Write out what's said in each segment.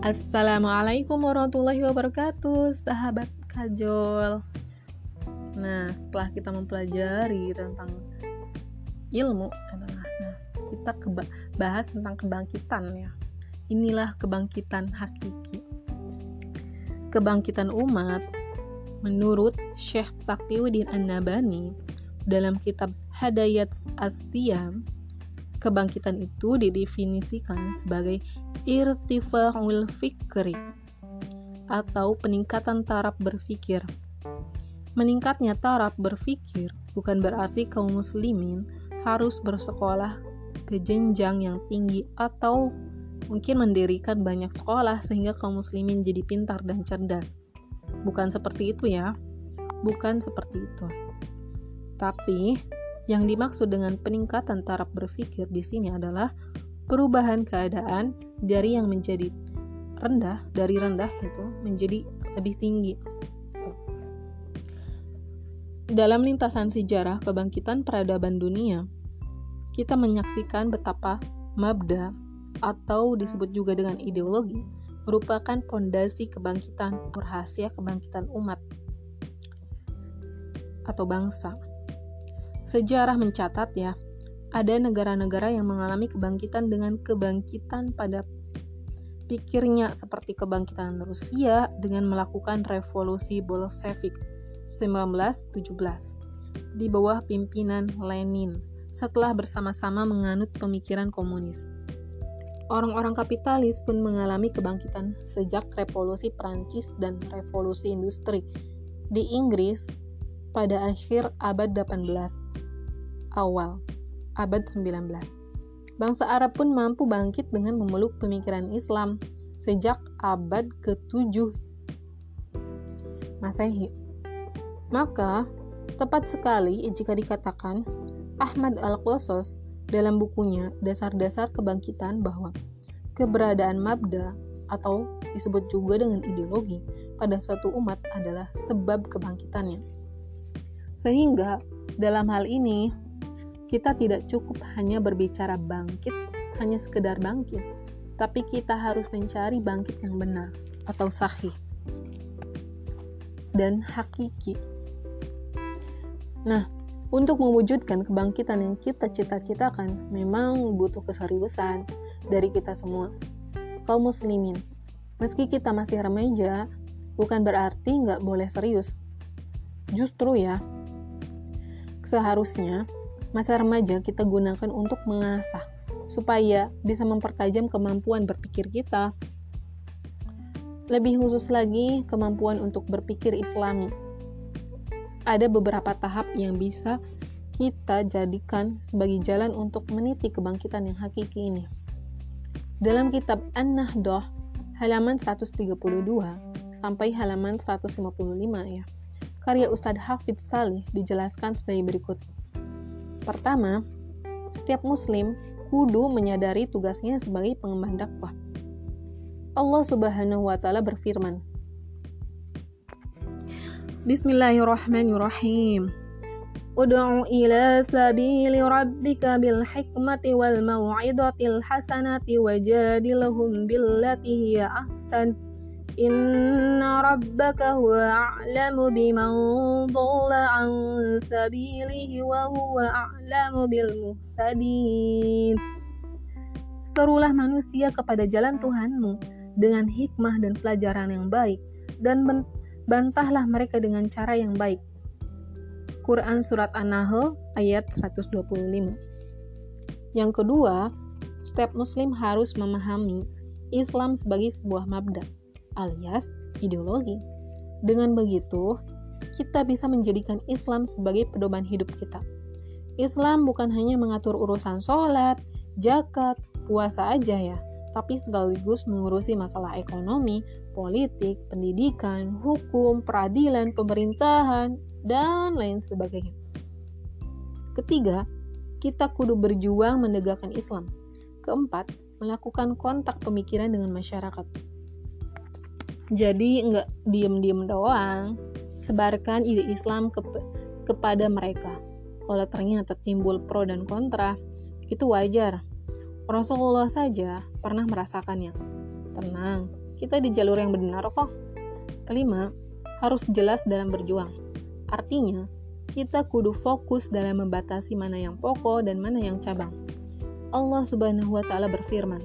Assalamualaikum warahmatullahi wabarakatuh, sahabat kajol. Nah, setelah kita mempelajari tentang ilmu, nah, kita bahas tentang kebangkitan ya. Inilah kebangkitan hakiki. Kebangkitan umat menurut Syekh Taqiyuddin An-Nabani dalam kitab Hadayat As-Siyam Kebangkitan itu didefinisikan sebagai irtifa'ul fikri atau peningkatan taraf berpikir. Meningkatnya taraf berpikir bukan berarti kaum muslimin harus bersekolah ke jenjang yang tinggi atau mungkin mendirikan banyak sekolah sehingga kaum muslimin jadi pintar dan cerdas. Bukan seperti itu ya. Bukan seperti itu. Tapi yang dimaksud dengan peningkatan taraf berpikir di sini adalah perubahan keadaan dari yang menjadi rendah, dari rendah itu menjadi lebih tinggi. Dalam lintasan sejarah kebangkitan peradaban dunia, kita menyaksikan betapa mabda atau disebut juga dengan ideologi merupakan pondasi kebangkitan rahasia kebangkitan umat atau bangsa. Sejarah mencatat ya, ada negara-negara yang mengalami kebangkitan dengan kebangkitan pada pikirnya seperti kebangkitan Rusia dengan melakukan revolusi Bolshevik 1917 di bawah pimpinan Lenin setelah bersama-sama menganut pemikiran komunis. Orang-orang kapitalis pun mengalami kebangkitan sejak revolusi Prancis dan revolusi industri di Inggris pada akhir abad 18 awal abad 19. Bangsa Arab pun mampu bangkit dengan memeluk pemikiran Islam sejak abad ke-7 Masehi. Maka, tepat sekali jika dikatakan Ahmad Al-Qasas dalam bukunya Dasar-dasar Kebangkitan bahwa keberadaan mabda atau disebut juga dengan ideologi pada suatu umat adalah sebab kebangkitannya. Sehingga dalam hal ini kita tidak cukup hanya berbicara bangkit, hanya sekedar bangkit, tapi kita harus mencari bangkit yang benar atau sahih dan hakiki. Nah, untuk mewujudkan kebangkitan yang kita cita-citakan, memang butuh keseriusan dari kita semua. Kaum muslimin, meski kita masih remaja, bukan berarti nggak boleh serius. Justru ya, seharusnya masa remaja kita gunakan untuk mengasah supaya bisa mempertajam kemampuan berpikir kita. Lebih khusus lagi, kemampuan untuk berpikir islami. Ada beberapa tahap yang bisa kita jadikan sebagai jalan untuk meniti kebangkitan yang hakiki ini. Dalam kitab An-Nahdoh, halaman 132 sampai halaman 155 ya. Karya Ustadz Hafidz Salih dijelaskan sebagai berikut. Pertama, setiap muslim kudu menyadari tugasnya sebagai pengemban dakwah. Allah Subhanahu wa taala berfirman, Bismillahirrahmanirrahim. Ud'u ila sabili rabbika bil hikmati wal mau'izatil hasanati wajadilhum billati hiya ahsan. Huwa a'lamu biman dhalla an sabilihi wa huwa a'lamu bil muhtadin. Serulah manusia kepada jalan Tuhanmu dengan hikmah dan pelajaran yang baik dan bantahlah mereka dengan cara yang baik. Quran Surat An-Nahl ayat 125 Yang kedua, setiap muslim harus memahami Islam sebagai sebuah mabda alias ideologi. Dengan begitu, kita bisa menjadikan Islam sebagai pedoman hidup kita. Islam bukan hanya mengatur urusan sholat, jakat, puasa aja ya, tapi sekaligus mengurusi masalah ekonomi, politik, pendidikan, hukum, peradilan, pemerintahan, dan lain sebagainya. Ketiga, kita kudu berjuang menegakkan Islam. Keempat, melakukan kontak pemikiran dengan masyarakat. Jadi nggak diem-diem doang, sebarkan ide Islam ke kepada mereka. Kalau ternyata timbul pro dan kontra, itu wajar. Rasulullah saja pernah merasakannya. Tenang, kita di jalur yang benar kok. Kelima, harus jelas dalam berjuang. Artinya, kita kudu fokus dalam membatasi mana yang pokok dan mana yang cabang. Allah Subhanahu wa taala berfirman,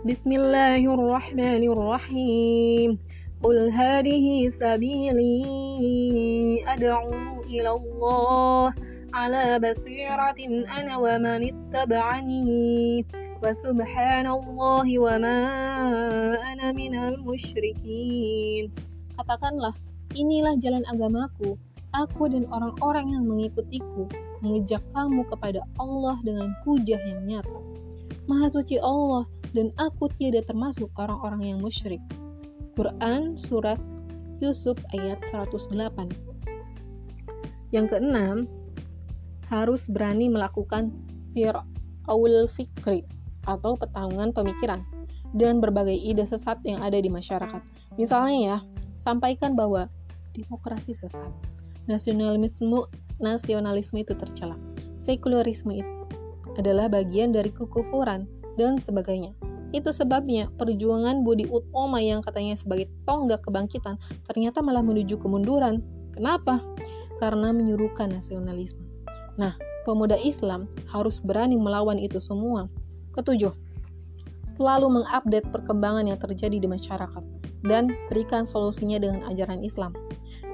Bismillahirrahmanirrahim. Qul hadhihi sabili ad'u ila Allah ala basiratin ana wa man ittaba'ani wa subhanallahi wa ma ana minal musyrikin. Katakanlah, inilah jalan agamaku. Aku dan orang-orang yang mengikutiku mengejak kamu kepada Allah dengan hujah yang nyata. Maha suci Allah dan aku tiada termasuk orang-orang yang musyrik. Quran Surat Yusuf ayat 108 Yang keenam, harus berani melakukan sir awul fikri atau pertarungan pemikiran dan berbagai ide sesat yang ada di masyarakat. Misalnya ya, sampaikan bahwa demokrasi sesat, nasionalisme nasionalisme itu tercela, sekularisme itu adalah bagian dari kekufuran dan sebagainya. Itu sebabnya perjuangan Budi Utoma yang katanya sebagai tonggak kebangkitan ternyata malah menuju kemunduran. Kenapa? Karena menyuruhkan nasionalisme. Nah, pemuda Islam harus berani melawan itu semua Ketujuh, selalu mengupdate perkembangan yang terjadi di masyarakat dan berikan solusinya dengan ajaran Islam.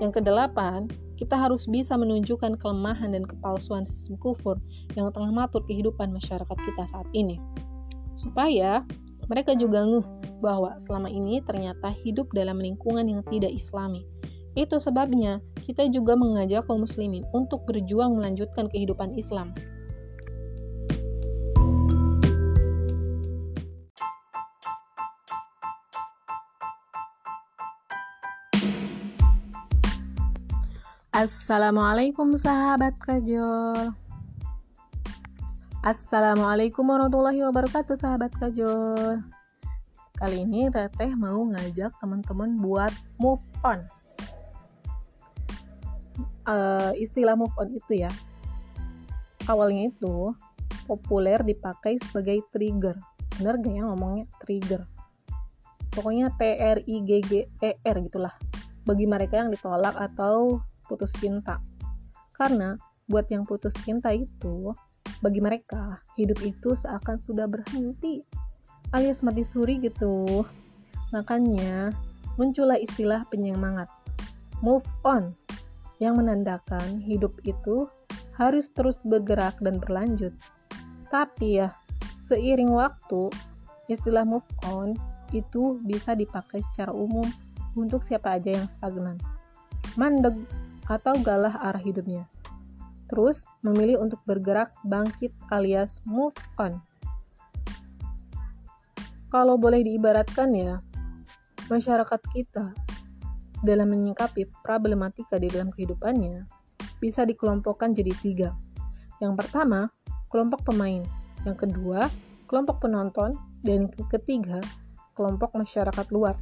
Yang kedelapan, kita harus bisa menunjukkan kelemahan dan kepalsuan sistem kufur yang tengah matur kehidupan masyarakat kita saat ini. Supaya mereka juga ngeh bahwa selama ini ternyata hidup dalam lingkungan yang tidak islami. Itu sebabnya kita juga mengajak kaum muslimin untuk berjuang melanjutkan kehidupan Islam. Assalamualaikum sahabat kajol Assalamualaikum warahmatullahi wabarakatuh sahabat kajol Kali ini Teteh mau ngajak teman-teman buat move on. Uh, Istilah move on itu ya Awalnya itu populer dipakai sebagai trigger. Bener gak ya ngomongnya? Trigger. Pokoknya T-R-I-G-G-E-R gitulah. Bagi mereka yang ditolak atau putus cinta. Karena buat yang putus cinta itu, bagi mereka hidup itu seakan sudah berhenti alias mati suri gitu. Makanya muncullah istilah penyemangat move on yang menandakan hidup itu harus terus bergerak dan berlanjut. Tapi ya, seiring waktu, istilah move on itu bisa dipakai secara umum untuk siapa aja yang stagnan. Mandeg atau galah arah hidupnya. Terus, memilih untuk bergerak bangkit alias move on. Kalau boleh diibaratkan ya, masyarakat kita dalam menyikapi problematika di dalam kehidupannya bisa dikelompokkan jadi tiga. Yang pertama, kelompok pemain. Yang kedua, kelompok penonton. Dan ketiga, kelompok masyarakat luar.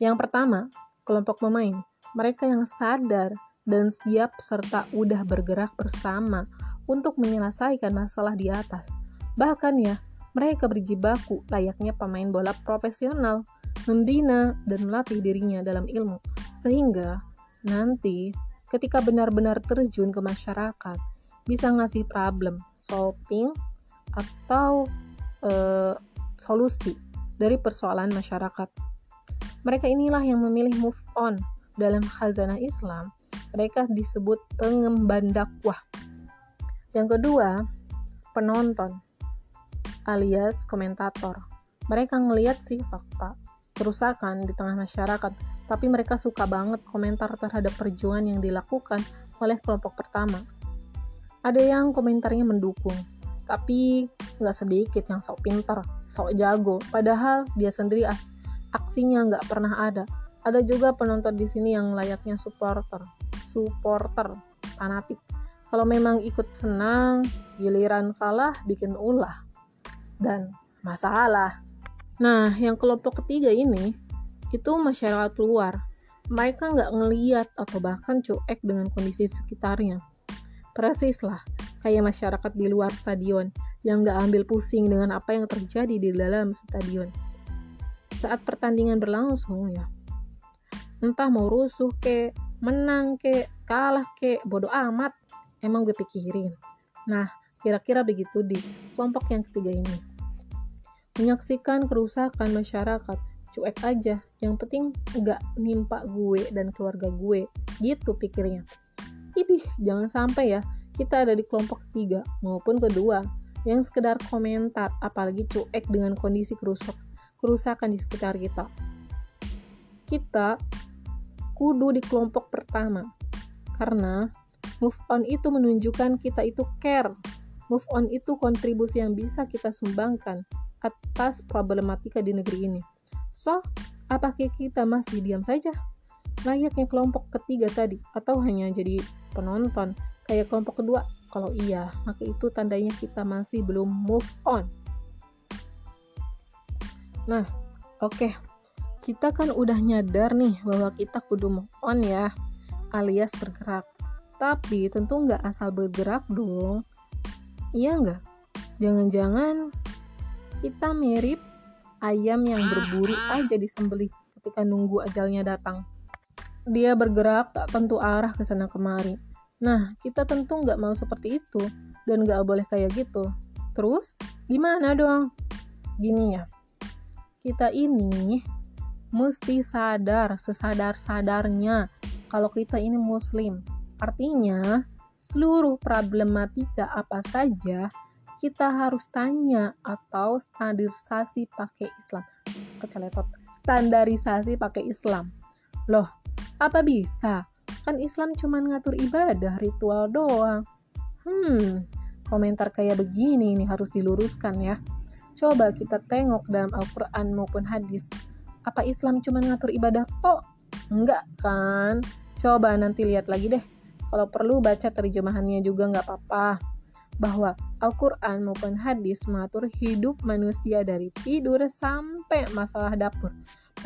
Yang pertama, kelompok pemain mereka yang sadar dan siap serta udah bergerak bersama untuk menyelesaikan masalah di atas. Bahkan ya, mereka berjibaku layaknya pemain bola profesional, membina dan melatih dirinya dalam ilmu. Sehingga nanti ketika benar-benar terjun ke masyarakat, bisa ngasih problem, solving, atau uh, solusi dari persoalan masyarakat. Mereka inilah yang memilih move on dalam khazanah Islam, mereka disebut pengemban dakwah. Yang kedua, penonton alias komentator. Mereka ngeliat sih fakta, kerusakan di tengah masyarakat, tapi mereka suka banget komentar terhadap perjuangan yang dilakukan oleh kelompok pertama. Ada yang komentarnya mendukung, tapi nggak sedikit yang sok pinter, sok jago, padahal dia sendiri aksinya nggak pernah ada ada juga penonton di sini yang layaknya supporter, supporter fanatik. Kalau memang ikut senang, giliran kalah bikin ulah dan masalah. Nah, yang kelompok ketiga ini itu masyarakat luar. Mereka nggak ngeliat atau bahkan cuek dengan kondisi sekitarnya. Persis lah, kayak masyarakat di luar stadion yang nggak ambil pusing dengan apa yang terjadi di dalam stadion. saat pertandingan berlangsung ya entah mau rusuh ke menang ke kalah ke bodoh amat emang gue pikirin. Nah kira-kira begitu di kelompok yang ketiga ini. Menyaksikan kerusakan masyarakat cuek aja. Yang penting nggak nimpa gue dan keluarga gue gitu pikirnya. Idih jangan sampai ya kita ada di kelompok ketiga maupun kedua yang sekedar komentar apalagi cuek dengan kondisi kerusak kerusakan di sekitar kita kita kudu di kelompok pertama. Karena move on itu menunjukkan kita itu care. Move on itu kontribusi yang bisa kita sumbangkan atas problematika di negeri ini. So apakah kita masih diam saja? Layaknya kelompok ketiga tadi atau hanya jadi penonton? Kayak kelompok kedua? Kalau iya maka itu tandanya kita masih belum move on. Nah oke okay. Kita kan udah nyadar nih bahwa kita kudu move on ya alias bergerak. Tapi tentu nggak asal bergerak dong. Iya nggak? Jangan-jangan kita mirip ayam yang berburu aja disembelih ketika nunggu ajalnya datang. Dia bergerak tak tentu arah ke sana kemari. Nah, kita tentu nggak mau seperti itu dan nggak boleh kayak gitu. Terus, gimana dong? Gini ya, kita ini mesti sadar sesadar-sadarnya kalau kita ini muslim. Artinya, seluruh problematika apa saja kita harus tanya atau standarisasi pakai Islam. Keceletot. Standarisasi pakai Islam. Loh, apa bisa? Kan Islam cuma ngatur ibadah, ritual doang. Hmm, komentar kayak begini ini harus diluruskan ya. Coba kita tengok dalam Al-Quran maupun hadis. Apa Islam cuma ngatur ibadah toh? Enggak kan? Coba nanti lihat lagi deh. Kalau perlu baca terjemahannya juga nggak apa-apa. Bahwa Al-Quran maupun hadis mengatur hidup manusia dari tidur sampai masalah dapur.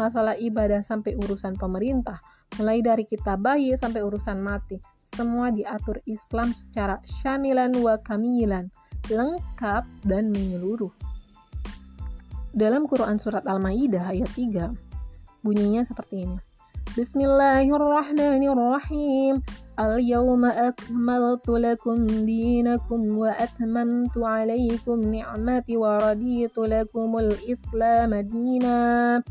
Masalah ibadah sampai urusan pemerintah mulai dari kita bayi sampai urusan mati. Semua diatur Islam secara syamilan wa kamilan, lengkap dan menyeluruh. Dalam Quran Surat Al-Ma'idah ayat 3, bunyinya seperti ini. Bismillahirrahmanirrahim. Al-yawma akmaltu lakum dinakum wa atmamtu alaikum ni'mati wa raditu lakumul islam dina.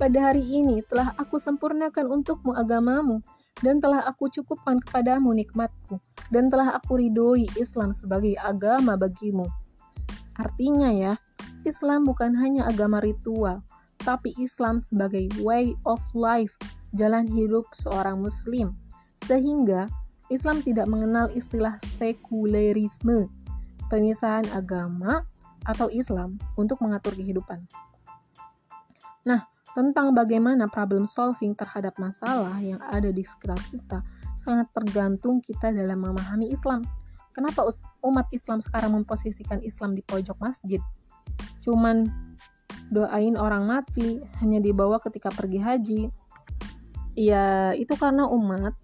Pada hari ini telah aku sempurnakan untukmu agamamu, dan telah aku cukupkan kepadamu nikmatku, dan telah aku ridhoi Islam sebagai agama bagimu. Artinya ya, Islam bukan hanya agama ritual, tapi Islam sebagai way of life, jalan hidup seorang muslim. Sehingga Islam tidak mengenal istilah sekulerisme, pemisahan agama atau Islam untuk mengatur kehidupan. Nah, tentang bagaimana problem solving terhadap masalah yang ada di sekitar kita sangat tergantung kita dalam memahami Islam. Kenapa umat Islam sekarang memposisikan Islam di pojok masjid? Cuman doain orang mati hanya dibawa ketika pergi haji. Ya, itu karena umat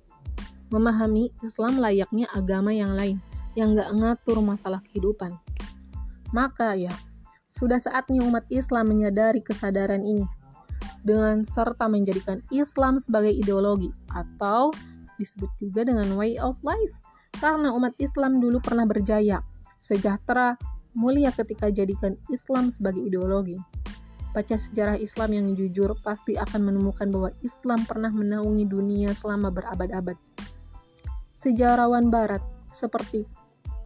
memahami Islam layaknya agama yang lain yang gak ngatur masalah kehidupan. Maka ya, sudah saatnya umat Islam menyadari kesadaran ini dengan serta menjadikan Islam sebagai ideologi atau disebut juga dengan way of life karena umat Islam dulu pernah berjaya, sejahtera, mulia ketika jadikan Islam sebagai ideologi. Baca sejarah Islam yang jujur pasti akan menemukan bahwa Islam pernah menaungi dunia selama berabad-abad. Sejarawan barat seperti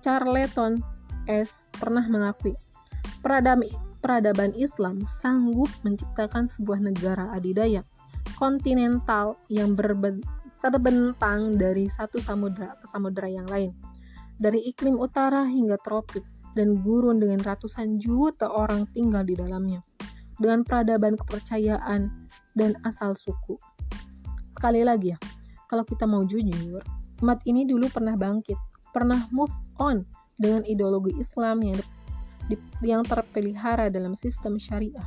Charleton S. pernah mengakui, peradaban Islam sanggup menciptakan sebuah negara adidaya kontinental yang terbentang dari satu samudra ke samudra yang lain, dari iklim utara hingga tropik, dan gurun dengan ratusan juta orang tinggal di dalamnya, dengan peradaban kepercayaan dan asal suku. Sekali lagi ya, kalau kita mau jujur, umat ini dulu pernah bangkit, pernah move on dengan ideologi Islam yang yang terpelihara dalam sistem syariah.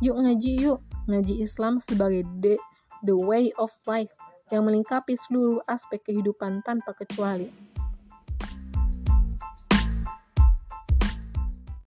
Yuk ngaji yuk, ngaji Islam sebagai the, the way of life yang melengkapi seluruh aspek kehidupan tanpa kecuali.